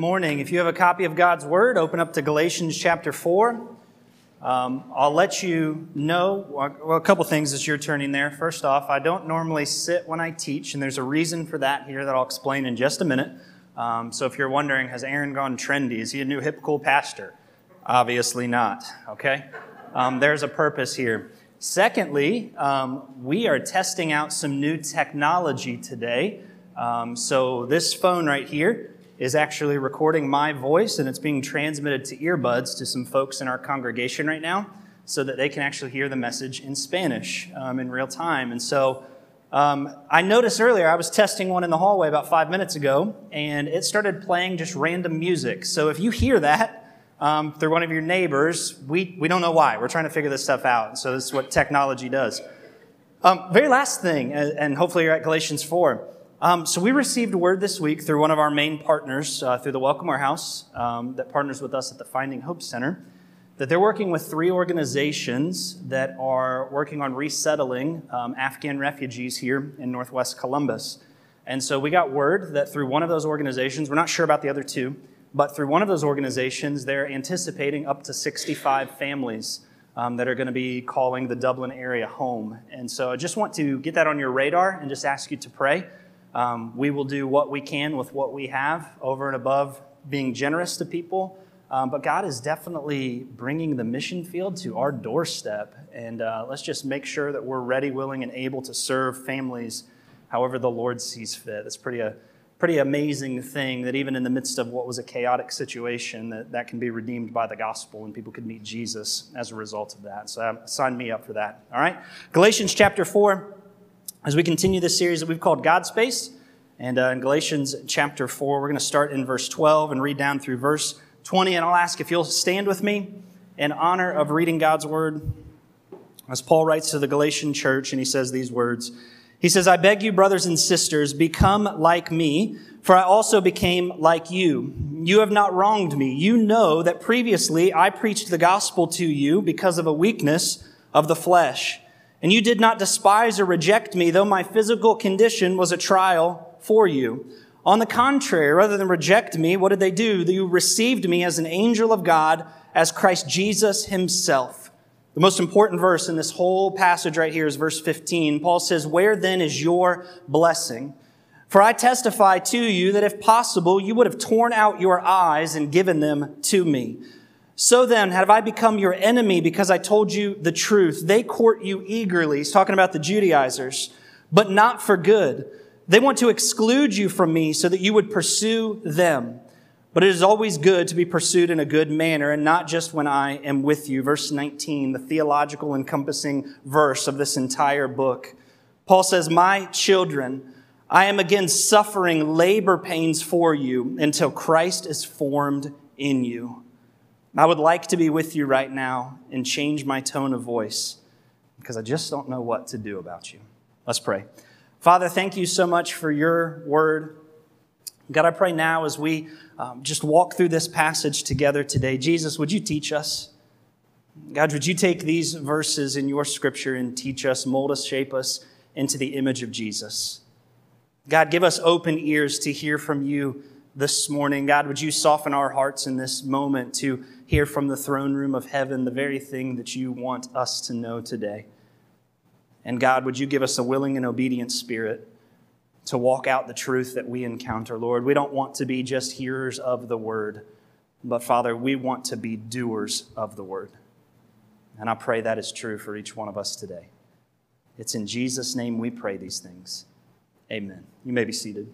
Morning. If you have a copy of God's Word, open up to Galatians chapter 4. Um, I'll let you know well, a couple things as you're turning there. First off, I don't normally sit when I teach, and there's a reason for that here that I'll explain in just a minute. Um, so if you're wondering, has Aaron gone trendy? Is he a new hip cool pastor? Obviously not, okay? Um, there's a purpose here. Secondly, um, we are testing out some new technology today. Um, so this phone right here, is actually recording my voice and it's being transmitted to earbuds to some folks in our congregation right now so that they can actually hear the message in Spanish um, in real time. And so um, I noticed earlier, I was testing one in the hallway about five minutes ago, and it started playing just random music. So if you hear that um, through one of your neighbors, we, we don't know why. We're trying to figure this stuff out. So this is what technology does. Um, very last thing, and hopefully you're at Galatians 4. Um, so we received word this week through one of our main partners, uh, through the Welcome Warehouse, um, that partners with us at the Finding Hope Center, that they're working with three organizations that are working on resettling um, Afghan refugees here in Northwest Columbus. And so we got word that through one of those organizations, we're not sure about the other two, but through one of those organizations, they're anticipating up to 65 families um, that are going to be calling the Dublin area home. And so I just want to get that on your radar and just ask you to pray. Um, we will do what we can with what we have over and above being generous to people. Um, but God is definitely bringing the mission field to our doorstep. And uh, let's just make sure that we're ready, willing, and able to serve families however the Lord sees fit. It's pretty a pretty amazing thing that even in the midst of what was a chaotic situation, that, that can be redeemed by the gospel and people could meet Jesus as a result of that. So uh, sign me up for that. All right? Galatians chapter 4 as we continue this series that we've called God Space. And uh, in Galatians chapter 4, we're going to start in verse 12 and read down through verse 20. And I'll ask if you'll stand with me in honor of reading God's word. As Paul writes to the Galatian church, and he says these words He says, I beg you, brothers and sisters, become like me, for I also became like you. You have not wronged me. You know that previously I preached the gospel to you because of a weakness of the flesh. And you did not despise or reject me, though my physical condition was a trial for you. On the contrary, rather than reject me, what did they do? You received me as an angel of God, as Christ Jesus himself. The most important verse in this whole passage right here is verse 15. Paul says, Where then is your blessing? For I testify to you that if possible, you would have torn out your eyes and given them to me. So then, have I become your enemy because I told you the truth? They court you eagerly. He's talking about the Judaizers, but not for good. They want to exclude you from me so that you would pursue them. But it is always good to be pursued in a good manner and not just when I am with you. Verse 19, the theological encompassing verse of this entire book. Paul says, My children, I am again suffering labor pains for you until Christ is formed in you. I would like to be with you right now and change my tone of voice because I just don't know what to do about you. Let's pray. Father, thank you so much for your word. God, I pray now as we um, just walk through this passage together today, Jesus, would you teach us? God, would you take these verses in your scripture and teach us, mold us, shape us into the image of Jesus? God, give us open ears to hear from you this morning. God, would you soften our hearts in this moment to hear from the throne room of heaven the very thing that you want us to know today? And God, would you give us a willing and obedient spirit to walk out the truth that we encounter, Lord? We don't want to be just hearers of the word, but Father, we want to be doers of the word. And I pray that is true for each one of us today. It's in Jesus' name we pray these things. Amen. You may be seated.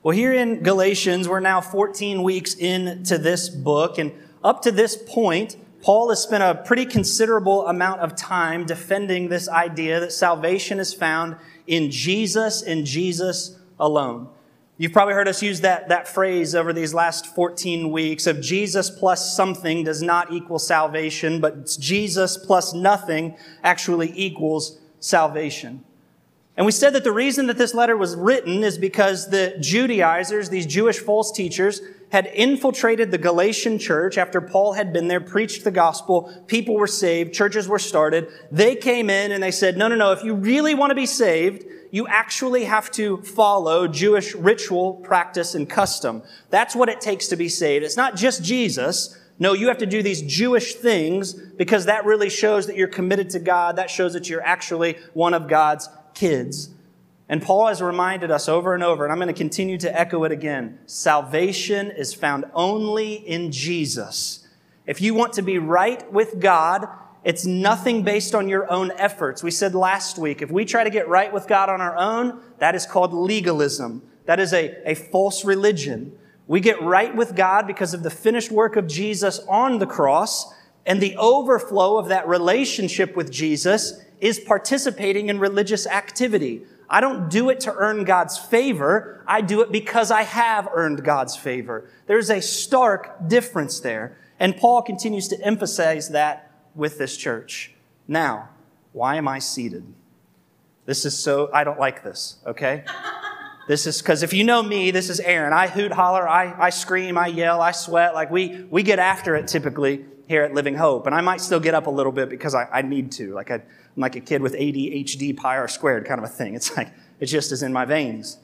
Well, here in Galatians, we're now 14 weeks into this book, and up to this point, Paul has spent a pretty considerable amount of time defending this idea that salvation is found in Jesus and Jesus alone. You've probably heard us use that, that phrase over these last 14 weeks of Jesus plus something does not equal salvation, but Jesus plus nothing actually equals salvation. And we said that the reason that this letter was written is because the Judaizers, these Jewish false teachers, had infiltrated the Galatian church after Paul had been there, preached the gospel, people were saved, churches were started. They came in and they said, no, no, no, if you really want to be saved, you actually have to follow Jewish ritual, practice, and custom. That's what it takes to be saved. It's not just Jesus. No, you have to do these Jewish things because that really shows that you're committed to God. That shows that you're actually one of God's kids. And Paul has reminded us over and over, and I'm going to continue to echo it again. Salvation is found only in Jesus. If you want to be right with God, it's nothing based on your own efforts. We said last week, if we try to get right with God on our own, that is called legalism. That is a, a false religion. We get right with God because of the finished work of Jesus on the cross, and the overflow of that relationship with Jesus is participating in religious activity. I don't do it to earn God's favor. I do it because I have earned God's favor. There's a stark difference there. And Paul continues to emphasize that with this church. Now, why am I seated? This is so, I don't like this, okay? This is because if you know me, this is Aaron. I hoot, holler, I, I scream, I yell, I sweat. Like we, we get after it typically here at Living Hope. And I might still get up a little bit because I, I need to. Like I, I'm like a kid with ADHD pi r squared kind of a thing. It's like, it just is in my veins.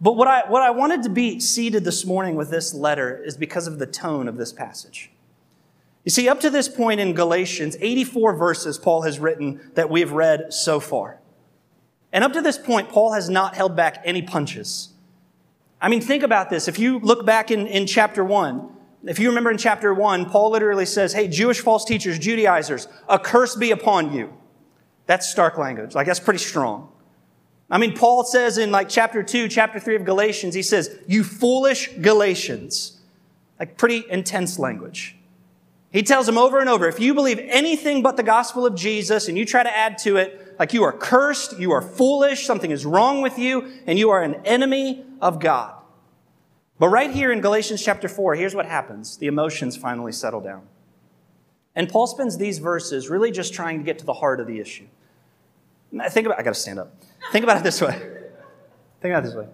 But what I, what I wanted to be seated this morning with this letter is because of the tone of this passage. You see, up to this point in Galatians, 84 verses Paul has written that we've read so far. And up to this point, Paul has not held back any punches. I mean, think about this. If you look back in, in chapter 1, if you remember in chapter 1, Paul literally says, Hey, Jewish false teachers, Judaizers, a curse be upon you. That's stark language. Like, that's pretty strong. I mean, Paul says in like chapter 2, chapter 3 of Galatians, he says, You foolish Galatians. Like, pretty intense language. He tells them over and over if you believe anything but the gospel of Jesus and you try to add to it, like you are cursed, you are foolish, something is wrong with you, and you are an enemy of God. But right here in Galatians chapter 4, here's what happens the emotions finally settle down. And Paul spends these verses really just trying to get to the heart of the issue. Think about, I gotta stand up. Think about it this way. Think about it this way.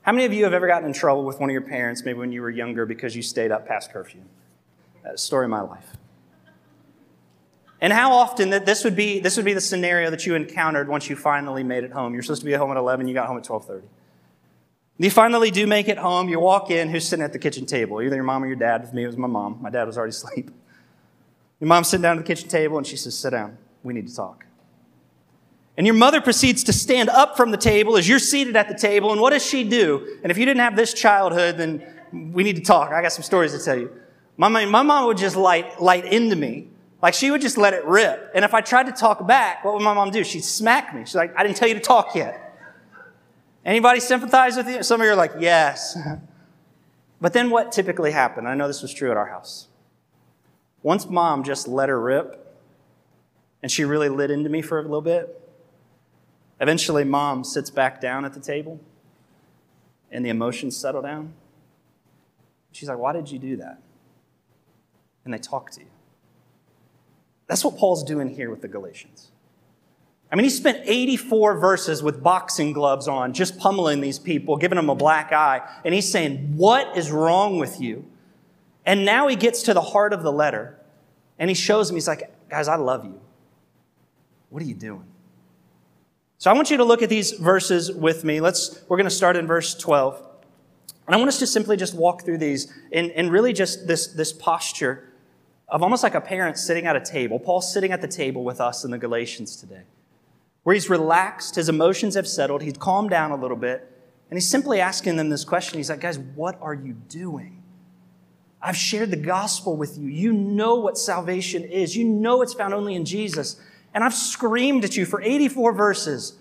How many of you have ever gotten in trouble with one of your parents, maybe when you were younger, because you stayed up past curfew? That's the story of my life. And how often that this would be this would be the scenario that you encountered once you finally made it home. You're supposed to be at home at 11, you got home at 12:30. You finally do make it home, you walk in, who's sitting at the kitchen table? Either your mom or your dad. With me, it was my mom. My dad was already asleep. Your mom's sitting down at the kitchen table and she says, Sit down. We need to talk. And your mother proceeds to stand up from the table as you're seated at the table. And what does she do? And if you didn't have this childhood, then we need to talk. I got some stories to tell you. My, my mom would just light, light into me. Like she would just let it rip. And if I tried to talk back, what would my mom do? She'd smack me. She's like, I didn't tell you to talk yet. Anybody sympathize with you? Some of you are like, yes. but then what typically happened? I know this was true at our house. Once mom just let her rip, and she really lit into me for a little bit, Eventually, mom sits back down at the table and the emotions settle down. She's like, Why did you do that? And they talk to you. That's what Paul's doing here with the Galatians. I mean, he spent 84 verses with boxing gloves on, just pummeling these people, giving them a black eye. And he's saying, What is wrong with you? And now he gets to the heart of the letter and he shows me, he's like, Guys, I love you. What are you doing? So I want you to look at these verses with me. Let's, we're going to start in verse 12. And I want us to simply just walk through these and, and really just this, this posture of almost like a parent sitting at a table. Paul's sitting at the table with us in the Galatians today, where he's relaxed, his emotions have settled, he's calmed down a little bit, and he's simply asking them this question. He's like, guys, what are you doing? I've shared the gospel with you. You know what salvation is. You know it's found only in Jesus. And I've screamed at you for 84 verses.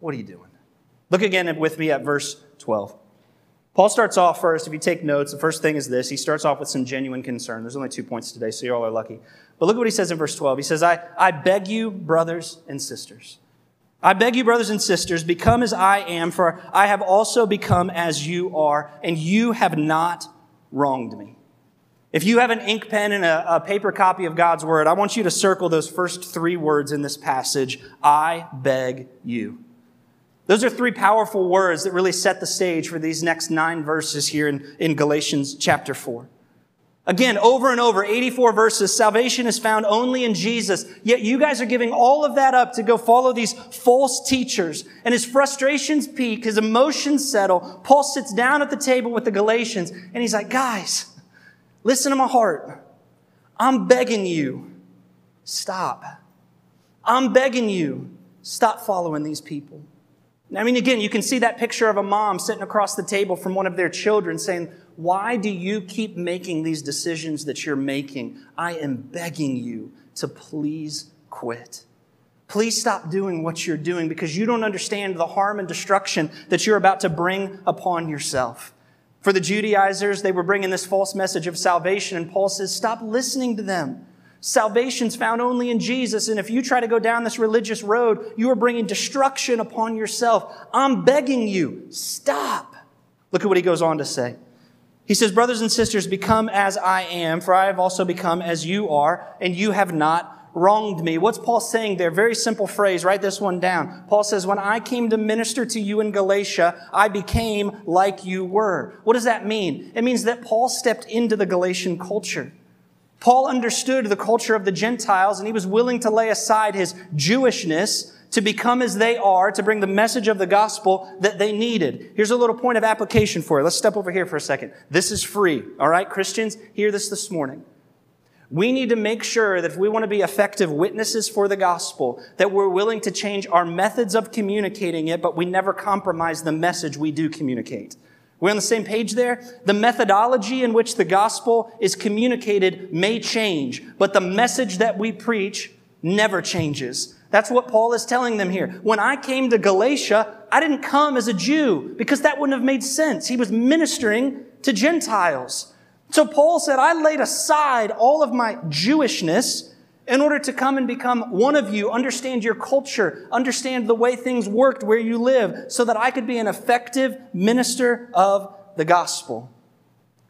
What are you doing? Look again with me at verse 12. Paul starts off first, if you take notes, the first thing is this. He starts off with some genuine concern. There's only two points today, so you all are lucky. But look at what he says in verse 12. He says, I, I beg you, brothers and sisters. I beg you, brothers and sisters, become as I am, for I have also become as you are, and you have not wronged me. If you have an ink pen and a, a, paper copy of God's Word, I want you to circle those first three words in this passage I beg you. Those are three powerful words that really set the stage for these next nine verses here in, in Galatians chapter 4. Again, over and over, 84 verses, salvation is found only in Jesus. Yet you guys are giving all of that up to go follow these false teachers. And his frustrations peak, his emotions settle. Paul sits down at the table with the Galatians and he's like, guys, listen to my heart. I'm begging you, stop. I'm begging you, stop following these people. I mean, again, you can see that picture of a mom sitting across the table from one of their children saying, why do you keep making these decisions that you're making? I am begging you to please quit. Please stop doing what you're doing because you don't understand the harm and destruction that you're about to bring upon yourself. For the Judaizers, they were bringing this false message of salvation, and Paul says, Stop listening to them. Salvation's found only in Jesus, and if you try to go down this religious road, you are bringing destruction upon yourself. I'm begging you, stop. Look at what he goes on to say. He says, Brothers and sisters, become as I am, for I have also become as you are, and you have not wronged me. What's Paul saying there? Very simple phrase. Write this one down. Paul says, When I came to minister to you in Galatia, I became like you were. What does that mean? It means that Paul stepped into the Galatian culture. Paul understood the culture of the Gentiles, and he was willing to lay aside his Jewishness to become as they are, to bring the message of the gospel that they needed. Here's a little point of application for you. Let's step over here for a second. This is free. All right, Christians, hear this this morning. We need to make sure that if we want to be effective witnesses for the gospel, that we're willing to change our methods of communicating it, but we never compromise the message we do communicate. We're on the same page there? The methodology in which the gospel is communicated may change, but the message that we preach never changes. That's what Paul is telling them here. When I came to Galatia, I didn't come as a Jew because that wouldn't have made sense. He was ministering to Gentiles. So Paul said, I laid aside all of my Jewishness in order to come and become one of you, understand your culture, understand the way things worked where you live, so that I could be an effective minister of the gospel.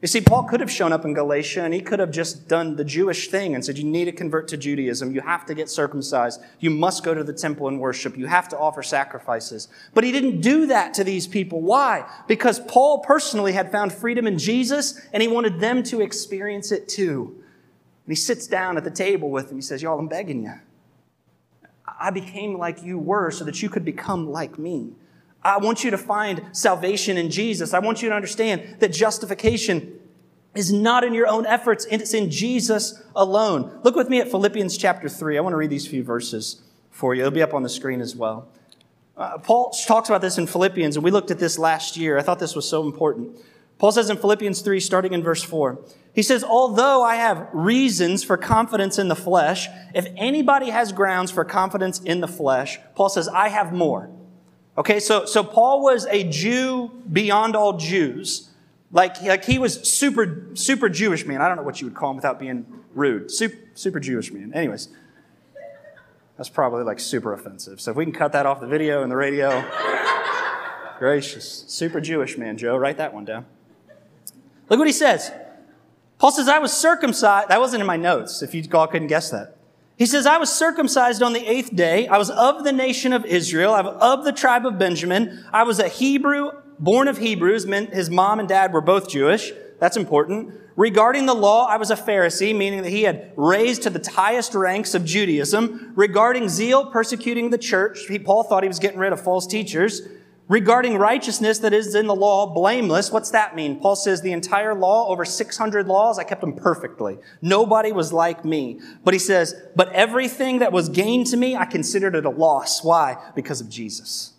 You see, Paul could have shown up in Galatia and he could have just done the Jewish thing and said, You need to convert to Judaism. You have to get circumcised. You must go to the temple and worship. You have to offer sacrifices. But he didn't do that to these people. Why? Because Paul personally had found freedom in Jesus and he wanted them to experience it too. And he sits down at the table with them. He says, Y'all, I'm begging you. I became like you were so that you could become like me. I want you to find salvation in Jesus. I want you to understand that justification is not in your own efforts, it's in Jesus alone. Look with me at Philippians chapter 3. I want to read these few verses for you. It'll be up on the screen as well. Uh, Paul talks about this in Philippians, and we looked at this last year. I thought this was so important. Paul says in Philippians 3, starting in verse 4, he says, Although I have reasons for confidence in the flesh, if anybody has grounds for confidence in the flesh, Paul says, I have more. Okay, so, so Paul was a Jew beyond all Jews. Like, like he was super, super Jewish man. I don't know what you would call him without being rude. Super, super Jewish man. Anyways, that's probably like super offensive. So if we can cut that off the video and the radio, gracious. Super Jewish man, Joe. Write that one down. Look what he says. Paul says, I was circumcised. That wasn't in my notes, if you all couldn't guess that. He says, I was circumcised on the eighth day. I was of the nation of Israel. I was of the tribe of Benjamin. I was a Hebrew, born of Hebrews. His mom and dad were both Jewish. That's important. Regarding the law, I was a Pharisee, meaning that he had raised to the highest ranks of Judaism. Regarding zeal, persecuting the church, Paul thought he was getting rid of false teachers. Regarding righteousness that is in the law, blameless. What's that mean? Paul says the entire law, over 600 laws, I kept them perfectly. Nobody was like me. But he says, but everything that was gained to me, I considered it a loss. Why? Because of Jesus.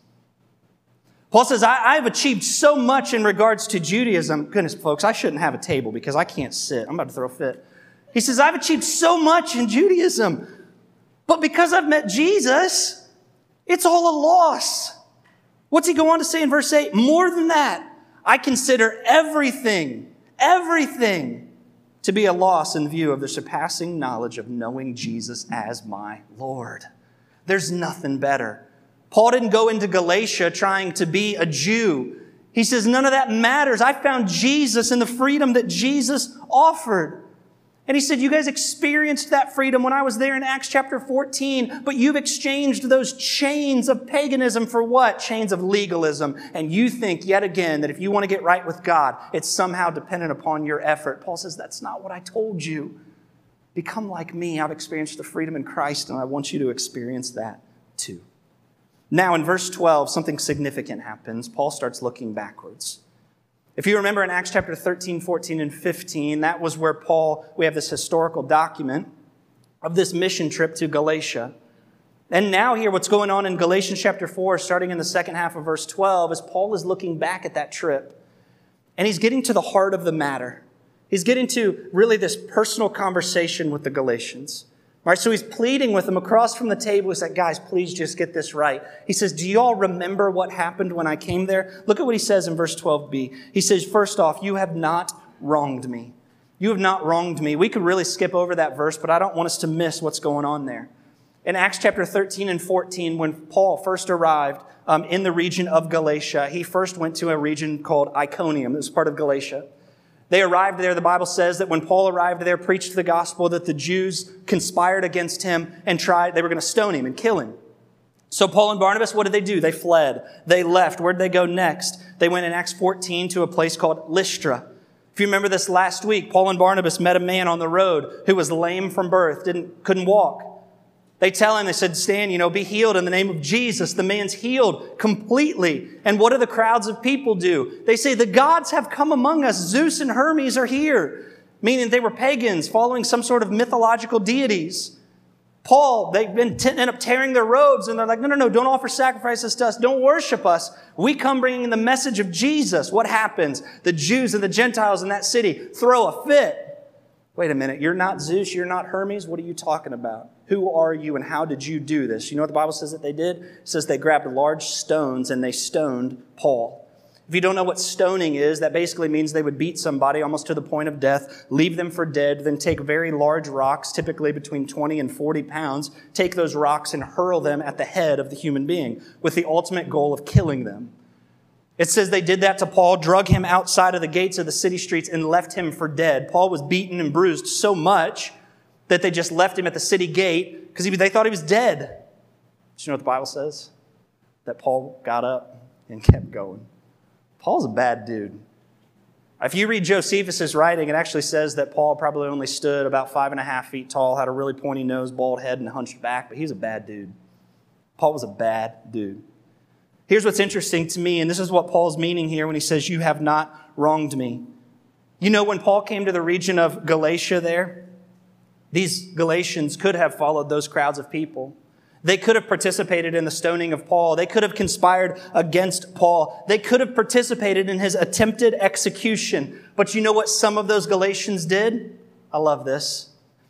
Paul says, I, have achieved so much in regards to Judaism. Goodness, folks, I shouldn't have a table because I can't sit. I'm about to throw a fit. He says, I've achieved so much in Judaism. But because I've met Jesus, it's all a loss. What's he go on to say in verse 8? More than that, I consider everything, everything to be a loss in view of the surpassing knowledge of knowing Jesus as my Lord. There's nothing better. Paul didn't go into Galatia trying to be a Jew. He says, none of that matters. I found Jesus and the freedom that Jesus offered. And he said, You guys experienced that freedom when I was there in Acts chapter 14, but you've exchanged those chains of paganism for what? Chains of legalism. And you think yet again that if you want to get right with God, it's somehow dependent upon your effort. Paul says, That's not what I told you. Become like me. I've experienced the freedom in Christ, and I want you to experience that too. Now, in verse 12, something significant happens. Paul starts looking backwards. If you remember in Acts chapter 13, 14, and 15, that was where Paul, we have this historical document of this mission trip to Galatia. And now, here, what's going on in Galatians chapter 4, starting in the second half of verse 12, is Paul is looking back at that trip and he's getting to the heart of the matter. He's getting to really this personal conversation with the Galatians. Right, so he's pleading with them across from the table. He's like, guys, please just get this right. He says, Do you all remember what happened when I came there? Look at what he says in verse 12b. He says, First off, you have not wronged me. You have not wronged me. We could really skip over that verse, but I don't want us to miss what's going on there. In Acts chapter 13 and 14, when Paul first arrived um, in the region of Galatia, he first went to a region called Iconium. It was part of Galatia. They arrived there. The Bible says that when Paul arrived there, preached the gospel, that the Jews conspired against him and tried, they were going to stone him and kill him. So Paul and Barnabas, what did they do? They fled. They left. Where did they go next? They went in Acts 14 to a place called Lystra. If you remember this last week, Paul and Barnabas met a man on the road who was lame from birth, didn't, couldn't walk. They tell him, they said, Stan, you know, be healed in the name of Jesus. The man's healed completely. And what do the crowds of people do? They say, the gods have come among us. Zeus and Hermes are here. Meaning they were pagans following some sort of mythological deities. Paul, they end up tearing their robes and they're like, no, no, no, don't offer sacrifices to us. Don't worship us. We come bringing the message of Jesus. What happens? The Jews and the Gentiles in that city throw a fit. Wait a minute, you're not Zeus, you're not Hermes. What are you talking about? Who are you and how did you do this? You know what the Bible says that they did? It says they grabbed large stones and they stoned Paul. If you don't know what stoning is, that basically means they would beat somebody almost to the point of death, leave them for dead, then take very large rocks, typically between 20 and 40 pounds, take those rocks and hurl them at the head of the human being with the ultimate goal of killing them. It says they did that to Paul, drug him outside of the gates of the city streets, and left him for dead. Paul was beaten and bruised so much that they just left him at the city gate because they thought he was dead. Do you know what the Bible says? That Paul got up and kept going. Paul's a bad dude. If you read Josephus' writing, it actually says that Paul probably only stood about five and a half feet tall, had a really pointy nose, bald head, and hunched back, but he was a bad dude. Paul was a bad dude. Here's what's interesting to me, and this is what Paul's meaning here when he says, You have not wronged me. You know, when Paul came to the region of Galatia there, these Galatians could have followed those crowds of people. They could have participated in the stoning of Paul. They could have conspired against Paul. They could have participated in his attempted execution. But you know what some of those Galatians did? I love this.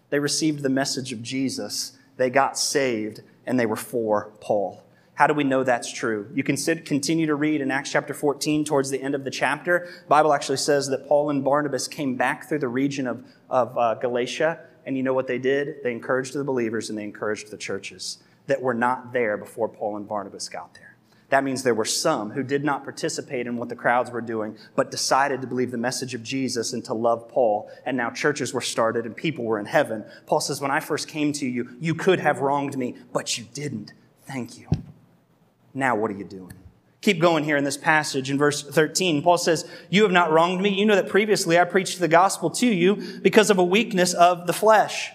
They received the message of Jesus. They got saved and they were for Paul. How do we know that's true? You can sit, continue to read in Acts chapter 14 towards the end of the chapter. The Bible actually says that Paul and Barnabas came back through the region of, of uh, Galatia and you know what they did? They encouraged the believers and they encouraged the churches that were not there before Paul and Barnabas got there. That means there were some who did not participate in what the crowds were doing, but decided to believe the message of Jesus and to love Paul. And now churches were started and people were in heaven. Paul says, When I first came to you, you could have wronged me, but you didn't. Thank you. Now what are you doing? Keep going here in this passage in verse 13. Paul says, You have not wronged me. You know that previously I preached the gospel to you because of a weakness of the flesh.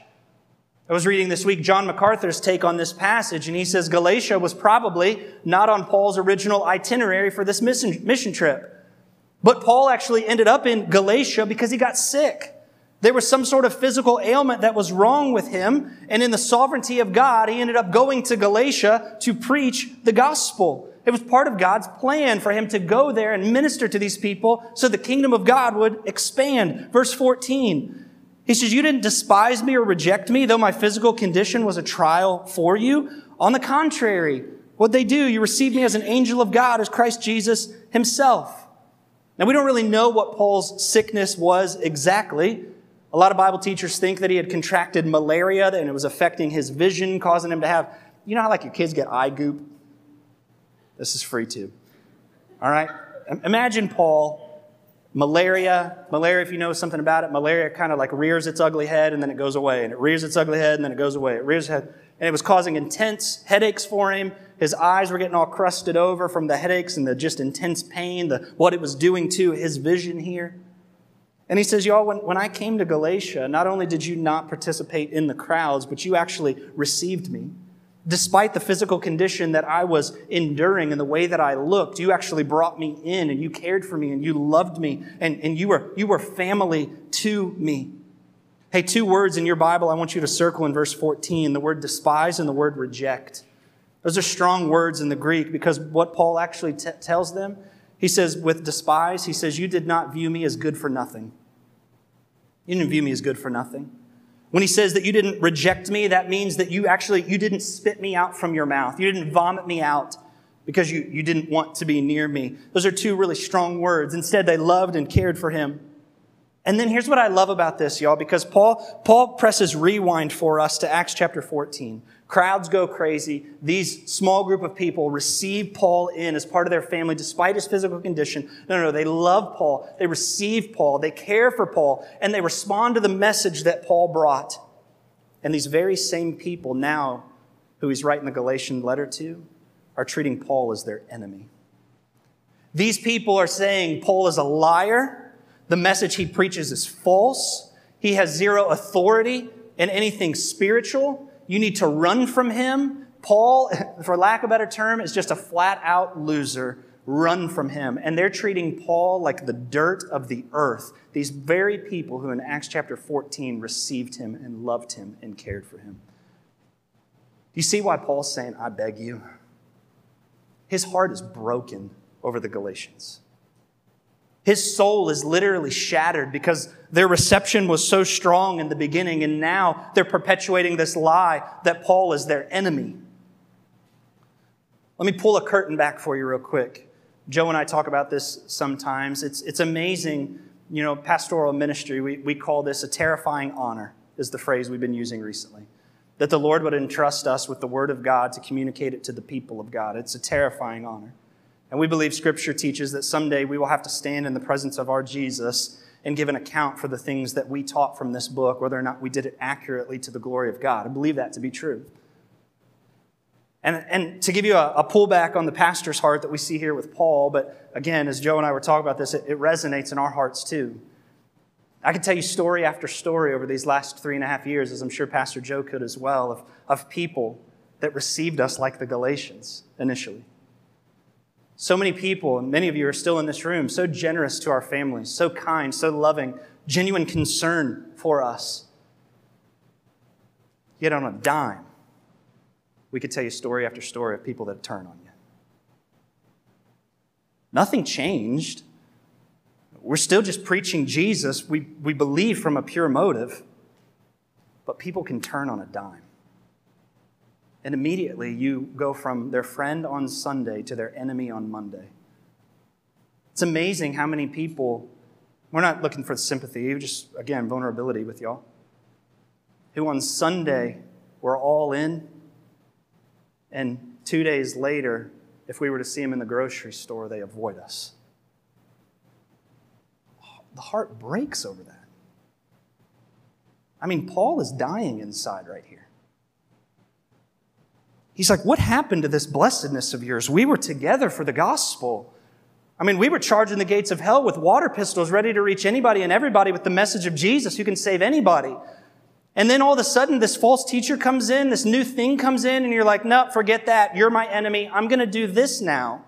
I was reading this week John MacArthur's take on this passage, and he says Galatia was probably not on Paul's original itinerary for this mission, mission trip. But Paul actually ended up in Galatia because he got sick. There was some sort of physical ailment that was wrong with him, and in the sovereignty of God, he ended up going to Galatia to preach the gospel. It was part of God's plan for him to go there and minister to these people so the kingdom of God would expand. Verse 14. He says, You didn't despise me or reject me, though my physical condition was a trial for you. On the contrary, what they do, you received me as an angel of God, as Christ Jesus himself. Now, we don't really know what Paul's sickness was exactly. A lot of Bible teachers think that he had contracted malaria and it was affecting his vision, causing him to have, you know how like your kids get eye goop? This is free too. All right? Imagine Paul malaria. Malaria, if you know something about it, malaria kind of like rears its ugly head and then it goes away. And it rears its ugly head and then it goes away. It rears its head. And it was causing intense headaches for him. His eyes were getting all crusted over from the headaches and the just intense pain, the, what it was doing to his vision here. And he says, Y'all, when, when I came to Galatia, not only did you not participate in the crowds, but you actually received me. Despite the physical condition that I was enduring and the way that I looked, you actually brought me in and you cared for me and you loved me and, and you, were, you were family to me. Hey, two words in your Bible I want you to circle in verse 14 the word despise and the word reject. Those are strong words in the Greek because what Paul actually t- tells them, he says, with despise, he says, You did not view me as good for nothing. You didn't view me as good for nothing. When he says that you didn't reject me, that means that you actually, you didn't spit me out from your mouth. You didn't vomit me out because you, you didn't want to be near me. Those are two really strong words. Instead, they loved and cared for him. And then here's what I love about this, y'all, because Paul, Paul presses rewind for us to Acts chapter 14. Crowds go crazy. These small group of people receive Paul in as part of their family despite his physical condition. No, no, no. They love Paul. They receive Paul. They care for Paul. And they respond to the message that Paul brought. And these very same people now, who he's writing the Galatian letter to, are treating Paul as their enemy. These people are saying Paul is a liar. The message he preaches is false. He has zero authority in anything spiritual. You need to run from him. Paul, for lack of a better term, is just a flat out loser. Run from him. And they're treating Paul like the dirt of the earth. These very people who in Acts chapter 14 received him and loved him and cared for him. Do you see why Paul's saying, I beg you? His heart is broken over the Galatians. His soul is literally shattered because their reception was so strong in the beginning, and now they're perpetuating this lie that Paul is their enemy. Let me pull a curtain back for you, real quick. Joe and I talk about this sometimes. It's, it's amazing, you know, pastoral ministry, we, we call this a terrifying honor, is the phrase we've been using recently. That the Lord would entrust us with the Word of God to communicate it to the people of God. It's a terrifying honor. And we believe Scripture teaches that someday we will have to stand in the presence of our Jesus and give an account for the things that we taught from this book, whether or not we did it accurately to the glory of God. I believe that to be true. And, and to give you a, a pullback on the pastor's heart that we see here with Paul, but again, as Joe and I were talking about this, it, it resonates in our hearts too. I can tell you story after story over these last three and a half years, as I'm sure Pastor Joe could as well, of, of people that received us like the Galatians initially. So many people, and many of you are still in this room, so generous to our families, so kind, so loving, genuine concern for us. Yet on a dime, we could tell you story after story of people that turn on you. Nothing changed. We're still just preaching Jesus. We, we believe from a pure motive, but people can turn on a dime. And immediately you go from their friend on Sunday to their enemy on Monday. It's amazing how many people, we're not looking for sympathy, just, again, vulnerability with y'all, who on Sunday were all in, and two days later, if we were to see them in the grocery store, they avoid us. The heart breaks over that. I mean, Paul is dying inside right here. He's like, What happened to this blessedness of yours? We were together for the gospel. I mean, we were charging the gates of hell with water pistols, ready to reach anybody and everybody with the message of Jesus who can save anybody. And then all of a sudden, this false teacher comes in, this new thing comes in, and you're like, no, forget that. You're my enemy. I'm going to do this now.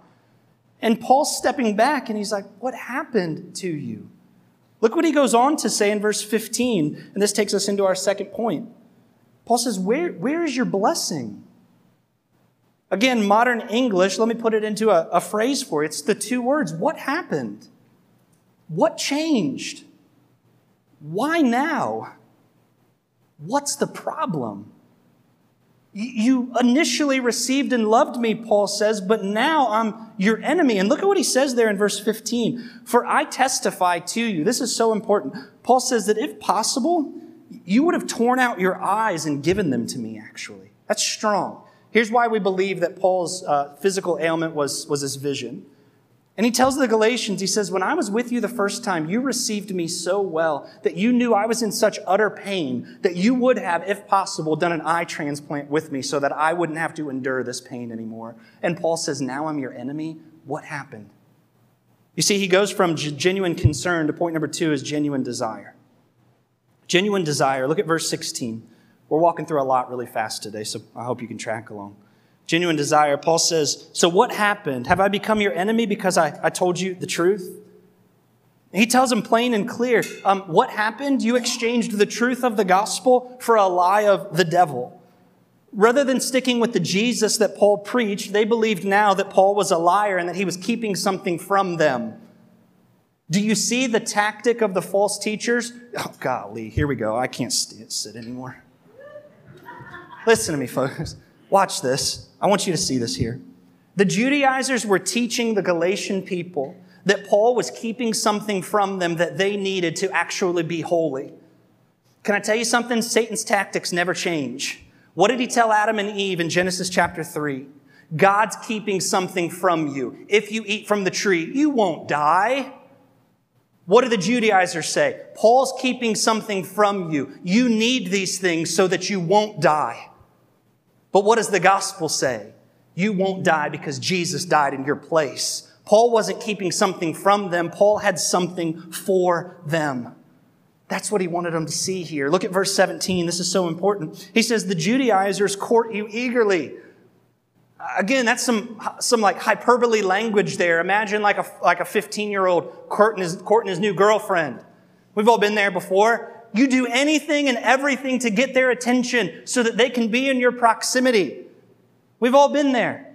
And Paul's stepping back and he's like, what happened to you? Look what he goes on to say in verse 15. And this takes us into our second point. Paul says, where, where is your blessing? Again, modern English, let me put it into a, a phrase for you. It's the two words what happened? What changed? Why now? What's the problem? You initially received and loved me, Paul says, but now I'm your enemy. And look at what he says there in verse 15. For I testify to you. This is so important. Paul says that if possible, you would have torn out your eyes and given them to me, actually. That's strong. Here's why we believe that Paul's uh, physical ailment was, was his vision. And he tells the Galatians, he says, When I was with you the first time, you received me so well that you knew I was in such utter pain that you would have, if possible, done an eye transplant with me so that I wouldn't have to endure this pain anymore. And Paul says, Now I'm your enemy. What happened? You see, he goes from genuine concern to point number two is genuine desire. Genuine desire. Look at verse 16. We're walking through a lot really fast today, so I hope you can track along genuine desire. Paul says, So what happened? Have I become your enemy because I, I told you the truth? he tells him plain and clear um, what happened? You exchanged the truth of the gospel for a lie of the devil. Rather than sticking with the Jesus that Paul preached, they believed now that Paul was a liar and that he was keeping something from them. Do you see the tactic of the false teachers? Oh, golly, here we go. I can't sit anymore. Listen to me, folks. Watch this. I want you to see this here. The Judaizers were teaching the Galatian people that Paul was keeping something from them that they needed to actually be holy. Can I tell you something? Satan's tactics never change. What did he tell Adam and Eve in Genesis chapter 3? God's keeping something from you. If you eat from the tree, you won't die. What do the Judaizers say? Paul's keeping something from you. You need these things so that you won't die. But what does the gospel say? You won't die because Jesus died in your place. Paul wasn't keeping something from them. Paul had something for them. That's what he wanted them to see here. Look at verse 17. This is so important. He says, The Judaizers court you eagerly. Again, that's some, some like hyperbole language there. Imagine like a, like a 15 year old courting his, courting his new girlfriend. We've all been there before. You do anything and everything to get their attention so that they can be in your proximity. We've all been there.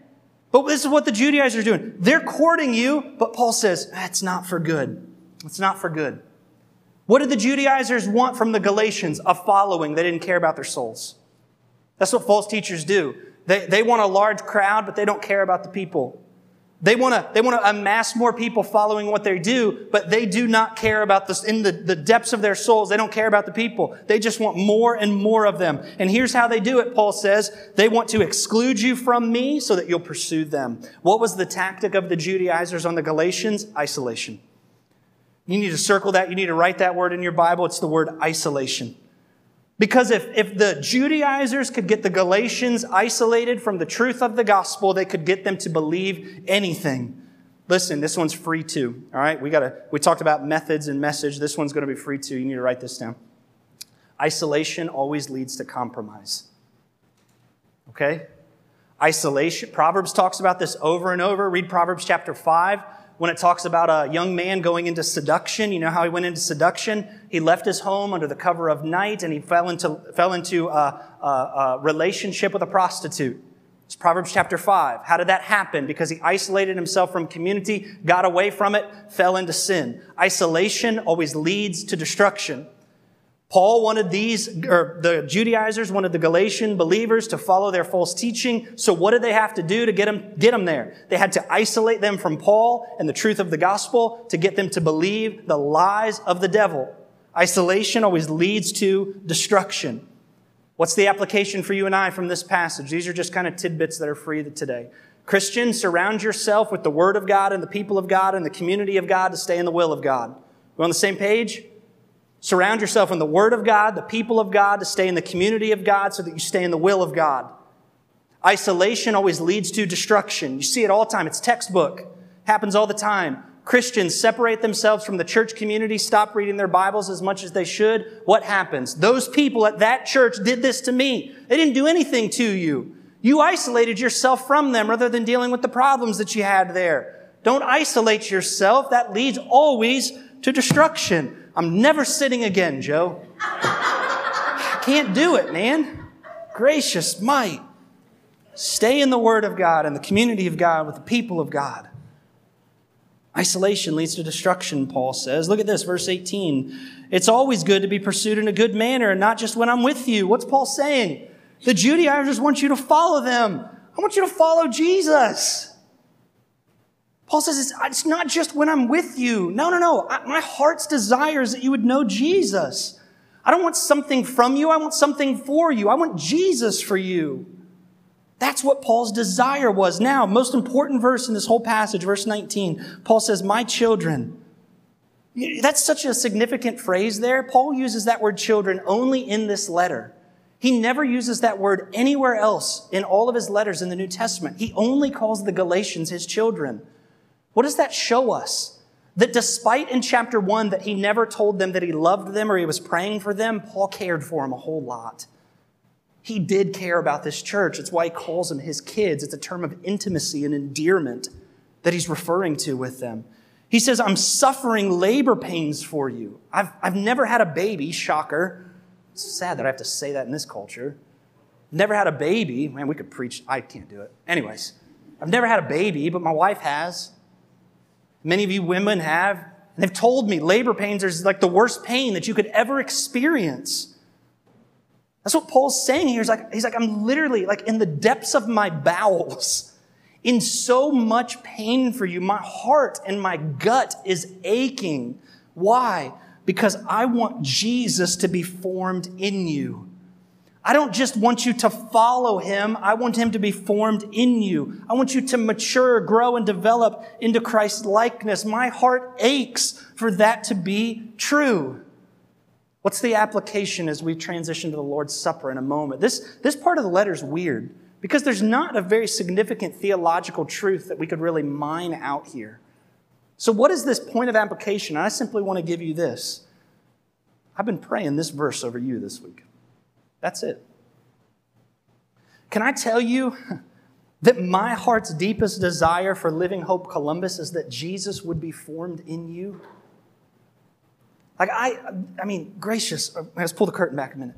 But this is what the Judaizers are doing. They're courting you, but Paul says, that's not for good. It's not for good. What did the Judaizers want from the Galatians? A following. They didn't care about their souls. That's what false teachers do. They, they want a large crowd, but they don't care about the people. They want to they want to amass more people following what they do, but they do not care about this in the, the depths of their souls. They don't care about the people. They just want more and more of them. And here's how they do it, Paul says. They want to exclude you from me so that you'll pursue them. What was the tactic of the Judaizers on the Galatians? Isolation. You need to circle that. You need to write that word in your Bible. It's the word isolation. Because if, if the Judaizers could get the Galatians isolated from the truth of the gospel, they could get them to believe anything. Listen, this one's free too. All right, we gotta. We talked about methods and message. This one's to be free too. You need to write this down. Isolation always leads to compromise. Okay, isolation. Proverbs talks about this over and over. Read Proverbs chapter five when it talks about a young man going into seduction. You know how he went into seduction? He left his home under the cover of night and he fell into, fell into a, a, a relationship with a prostitute. It's Proverbs chapter 5. How did that happen? Because he isolated himself from community, got away from it, fell into sin. Isolation always leads to destruction. Paul wanted these, or the Judaizers wanted the Galatian believers to follow their false teaching. So what did they have to do to get them, get them there? They had to isolate them from Paul and the truth of the gospel to get them to believe the lies of the devil. Isolation always leads to destruction. What's the application for you and I from this passage? These are just kind of tidbits that are free today. Christian, surround yourself with the Word of God and the people of God and the community of God to stay in the will of God. We're on the same page? Surround yourself in the Word of God, the people of God, to stay in the community of God so that you stay in the will of God. Isolation always leads to destruction. You see it all the time. It's textbook. Happens all the time. Christians separate themselves from the church community, stop reading their Bibles as much as they should. What happens? Those people at that church did this to me. They didn't do anything to you. You isolated yourself from them rather than dealing with the problems that you had there. Don't isolate yourself. That leads always to destruction. I'm never sitting again, Joe. I can't do it, man. Gracious might. Stay in the Word of God and the community of God with the people of God. Isolation leads to destruction, Paul says. Look at this, verse 18. It's always good to be pursued in a good manner, and not just when I'm with you. What's Paul saying? The Judaizers want you to follow them. I want you to follow Jesus. Paul says it's, not just when I'm with you. No, no, no. My heart's desire is that you would know Jesus. I don't want something from you. I want something for you. I want Jesus for you. That's what Paul's desire was. Now, most important verse in this whole passage, verse 19, Paul says, My children. That's such a significant phrase there. Paul uses that word children only in this letter. He never uses that word anywhere else in all of his letters in the New Testament. He only calls the Galatians his children. What does that show us? That despite in chapter one that he never told them that he loved them or he was praying for them, Paul cared for them a whole lot. He did care about this church. It's why he calls them his kids. It's a term of intimacy and endearment that he's referring to with them. He says, I'm suffering labor pains for you. I've, I've never had a baby, shocker. It's sad that I have to say that in this culture. Never had a baby. Man, we could preach. I can't do it. Anyways, I've never had a baby, but my wife has. Many of you women have. And they've told me labor pains are like the worst pain that you could ever experience. That's what Paul's saying here. He's like, he's like, I'm literally like in the depths of my bowels, in so much pain for you. My heart and my gut is aching. Why? Because I want Jesus to be formed in you. I don't just want you to follow him. I want him to be formed in you. I want you to mature, grow, and develop into Christ's likeness. My heart aches for that to be true. What's the application as we transition to the Lord's Supper in a moment? This, this part of the letter is weird because there's not a very significant theological truth that we could really mine out here. So, what is this point of application? I simply want to give you this. I've been praying this verse over you this week. That's it. Can I tell you that my heart's deepest desire for Living Hope Columbus is that Jesus would be formed in you? Like, I, I mean, gracious, uh, let's pull the curtain back a minute.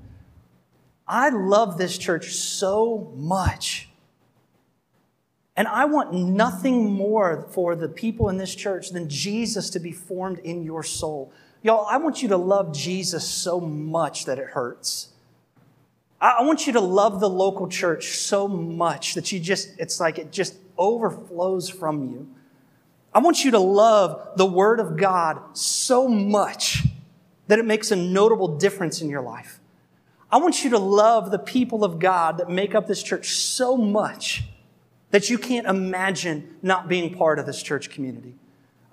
I love this church so much. And I want nothing more for the people in this church than Jesus to be formed in your soul. Y'all, I want you to love Jesus so much that it hurts. I want you to love the local church so much that you just, it's like it just overflows from you. I want you to love the Word of God so much that it makes a notable difference in your life. I want you to love the people of God that make up this church so much that you can't imagine not being part of this church community.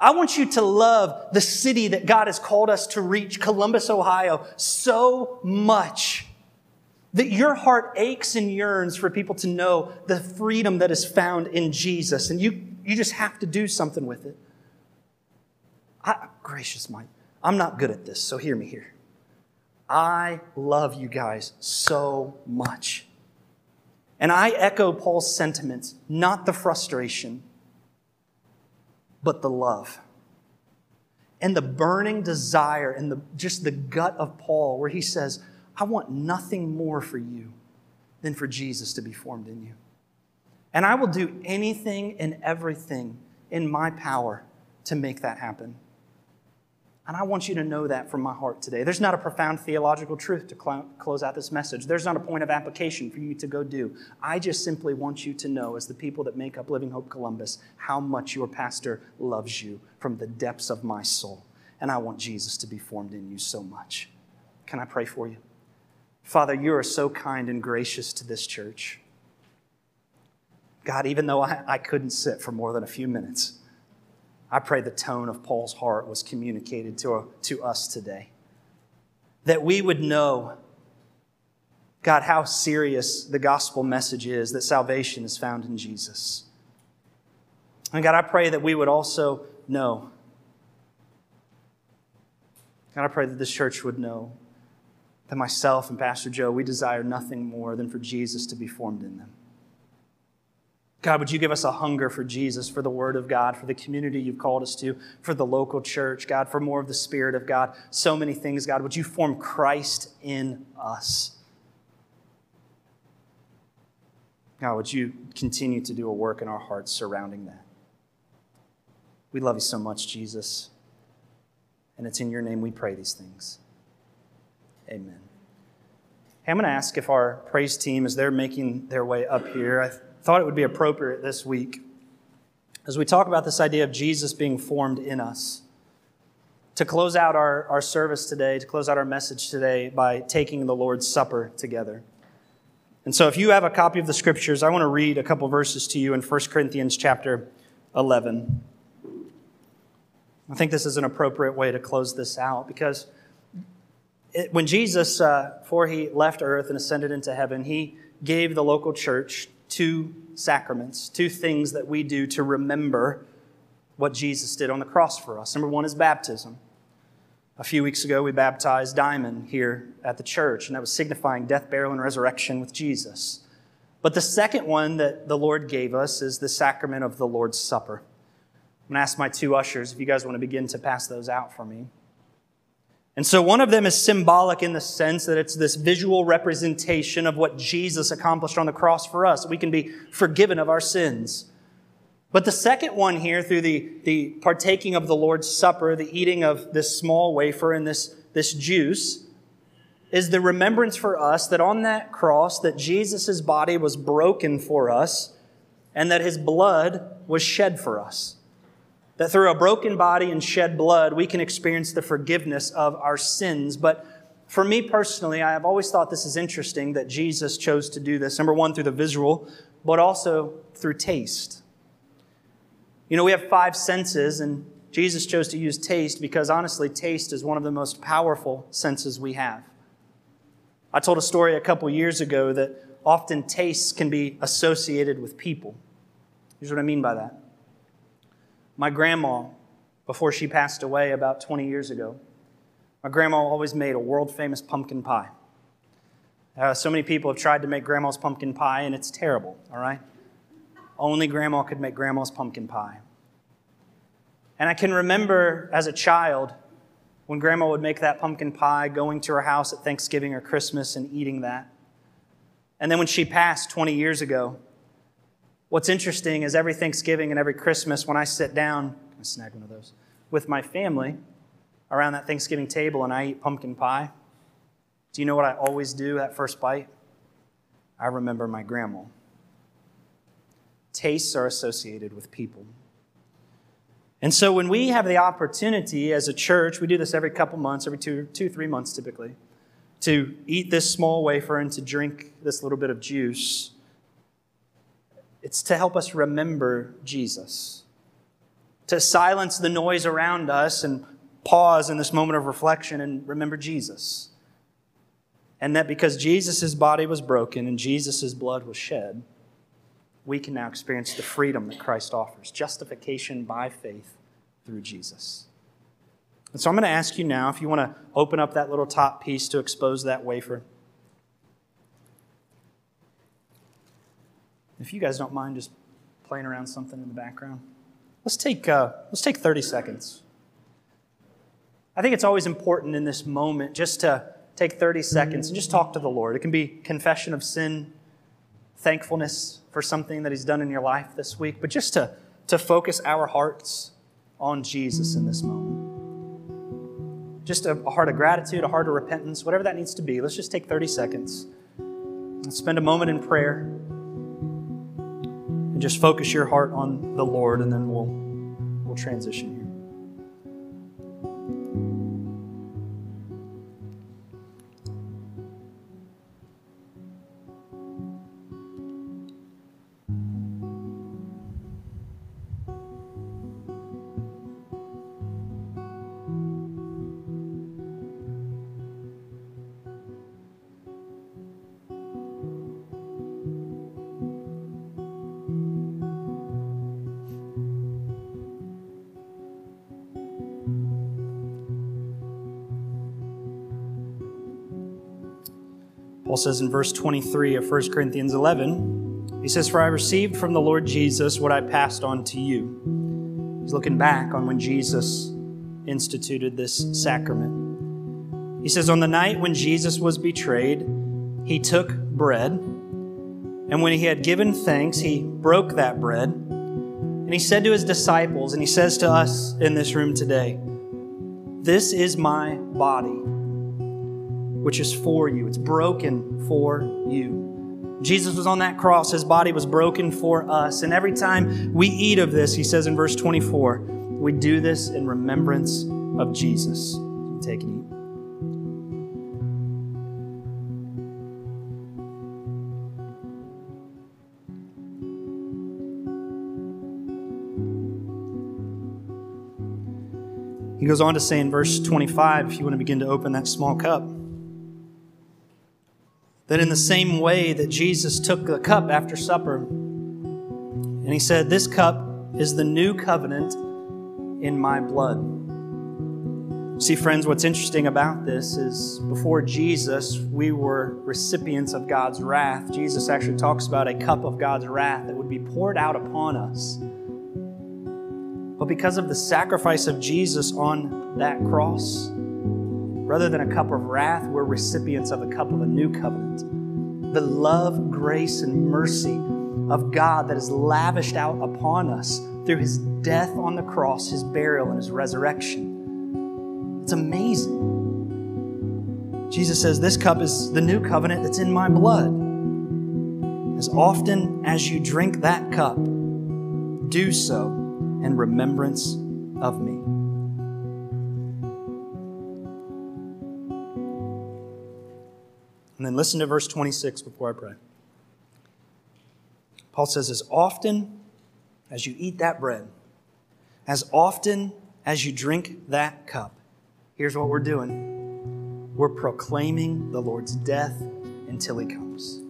I want you to love the city that God has called us to reach, Columbus, Ohio, so much that your heart aches and yearns for people to know the freedom that is found in Jesus. And you, you just have to do something with it. I, gracious Mike. I'm not good at this, so hear me here. I love you guys so much. And I echo Paul's sentiments, not the frustration, but the love. And the burning desire and the, just the gut of Paul, where he says, I want nothing more for you than for Jesus to be formed in you. And I will do anything and everything in my power to make that happen. And I want you to know that from my heart today. There's not a profound theological truth to cl- close out this message. There's not a point of application for you to go do. I just simply want you to know, as the people that make up Living Hope Columbus, how much your pastor loves you from the depths of my soul. And I want Jesus to be formed in you so much. Can I pray for you? Father, you are so kind and gracious to this church. God, even though I, I couldn't sit for more than a few minutes, I pray the tone of Paul's heart was communicated to, to us today. That we would know, God, how serious the gospel message is that salvation is found in Jesus. And God, I pray that we would also know. God, I pray that this church would know that myself and Pastor Joe, we desire nothing more than for Jesus to be formed in them. God, would you give us a hunger for Jesus, for the Word of God, for the community you've called us to, for the local church, God, for more of the Spirit of God, so many things, God. Would you form Christ in us? God, would you continue to do a work in our hearts surrounding that? We love you so much, Jesus. And it's in your name we pray these things. Amen. Hey, I'm going to ask if our praise team, as they're making their way up here, I thought it would be appropriate this week as we talk about this idea of Jesus being formed in us. To close out our, our service today, to close out our message today by taking the Lord's Supper together. And so if you have a copy of the scriptures, I want to read a couple verses to you in 1 Corinthians chapter 11. I think this is an appropriate way to close this out because it, when Jesus, uh, before he left earth and ascended into heaven, he gave the local church two sacraments, two things that we do to remember what Jesus did on the cross for us. Number one is baptism. A few weeks ago, we baptized Diamond here at the church, and that was signifying death, burial, and resurrection with Jesus. But the second one that the Lord gave us is the sacrament of the Lord's Supper. I'm going to ask my two ushers if you guys want to begin to pass those out for me. And so one of them is symbolic in the sense that it's this visual representation of what Jesus accomplished on the cross for us. We can be forgiven of our sins. But the second one here, through the, the partaking of the Lord's Supper, the eating of this small wafer and this, this juice, is the remembrance for us that on that cross, that Jesus' body was broken for us and that his blood was shed for us. That through a broken body and shed blood, we can experience the forgiveness of our sins. But for me personally, I have always thought this is interesting that Jesus chose to do this. Number one, through the visual, but also through taste. You know, we have five senses, and Jesus chose to use taste because honestly, taste is one of the most powerful senses we have. I told a story a couple years ago that often tastes can be associated with people. Here's what I mean by that. My grandma, before she passed away about 20 years ago, my grandma always made a world famous pumpkin pie. Uh, so many people have tried to make grandma's pumpkin pie, and it's terrible, all right? Only grandma could make grandma's pumpkin pie. And I can remember as a child when grandma would make that pumpkin pie, going to her house at Thanksgiving or Christmas and eating that. And then when she passed 20 years ago, what's interesting is every Thanksgiving and every Christmas, when I sit down, I snag one of those, with my family around that Thanksgiving table and I eat pumpkin pie, do you know what I always do that first bite? I remember my grandma. Tastes are associated with people. And so when we have the opportunity as a church, we do this every couple months, every two, two, three months typically, to eat this small wafer and to drink this little bit of juice, it's to help us remember Jesus, to silence the noise around us and pause in this moment of reflection and remember Jesus. And that because Jesus' body was broken and Jesus' blood was shed, we can now experience the freedom that Christ offers justification by faith through Jesus. And so I'm going to ask you now if you want to open up that little top piece to expose that wafer. If you guys don't mind just playing around something in the background, let's take, uh, let's take 30 seconds. I think it's always important in this moment just to take 30 seconds and just talk to the Lord. It can be confession of sin, thankfulness for something that He's done in your life this week, but just to, to focus our hearts on Jesus in this moment. Just a, a heart of gratitude, a heart of repentance, whatever that needs to be. Let's just take 30 seconds and spend a moment in prayer and just focus your heart on the Lord, and then we'll, we'll transition says in verse 23 of 1 Corinthians 11, he says, For I received from the Lord Jesus what I passed on to you. He's looking back on when Jesus instituted this sacrament. He says, On the night when Jesus was betrayed, he took bread, and when he had given thanks, he broke that bread, and he said to his disciples, and he says to us in this room today, This is my body which is for you. It's broken for you. Jesus was on that cross, his body was broken for us. And every time we eat of this, he says in verse 24, we do this in remembrance of Jesus. Take and eat. He goes on to say in verse 25, if you want to begin to open that small cup, that in the same way that Jesus took the cup after supper, and he said, This cup is the new covenant in my blood. See, friends, what's interesting about this is before Jesus, we were recipients of God's wrath. Jesus actually talks about a cup of God's wrath that would be poured out upon us. But because of the sacrifice of Jesus on that cross, rather than a cup of wrath, we're recipients of a cup of a new covenant. The love, grace, and mercy of God that is lavished out upon us through his death on the cross, his burial, and his resurrection. It's amazing. Jesus says, This cup is the new covenant that's in my blood. As often as you drink that cup, do so in remembrance of me. And then listen to verse 26 before I pray. Paul says, As often as you eat that bread, as often as you drink that cup, here's what we're doing we're proclaiming the Lord's death until he comes.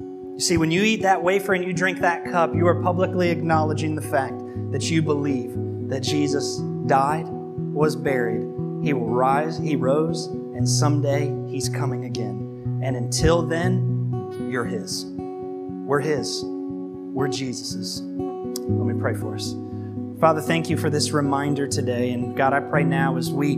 You see, when you eat that wafer and you drink that cup, you are publicly acknowledging the fact that you believe that Jesus died, was buried, he will rise, he rose, and someday he's coming again. And until then, you're his. We're his. We're Jesus's. Let me pray for us. Father, thank you for this reminder today. And God, I pray now as we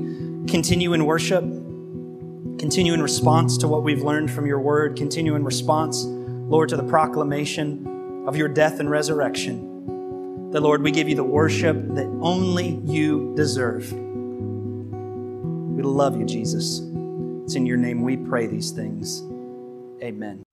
continue in worship, continue in response to what we've learned from your word, continue in response, Lord, to the proclamation of your death and resurrection. That, Lord, we give you the worship that only you deserve. We love you, Jesus. It's in your name we pray these things. Amen.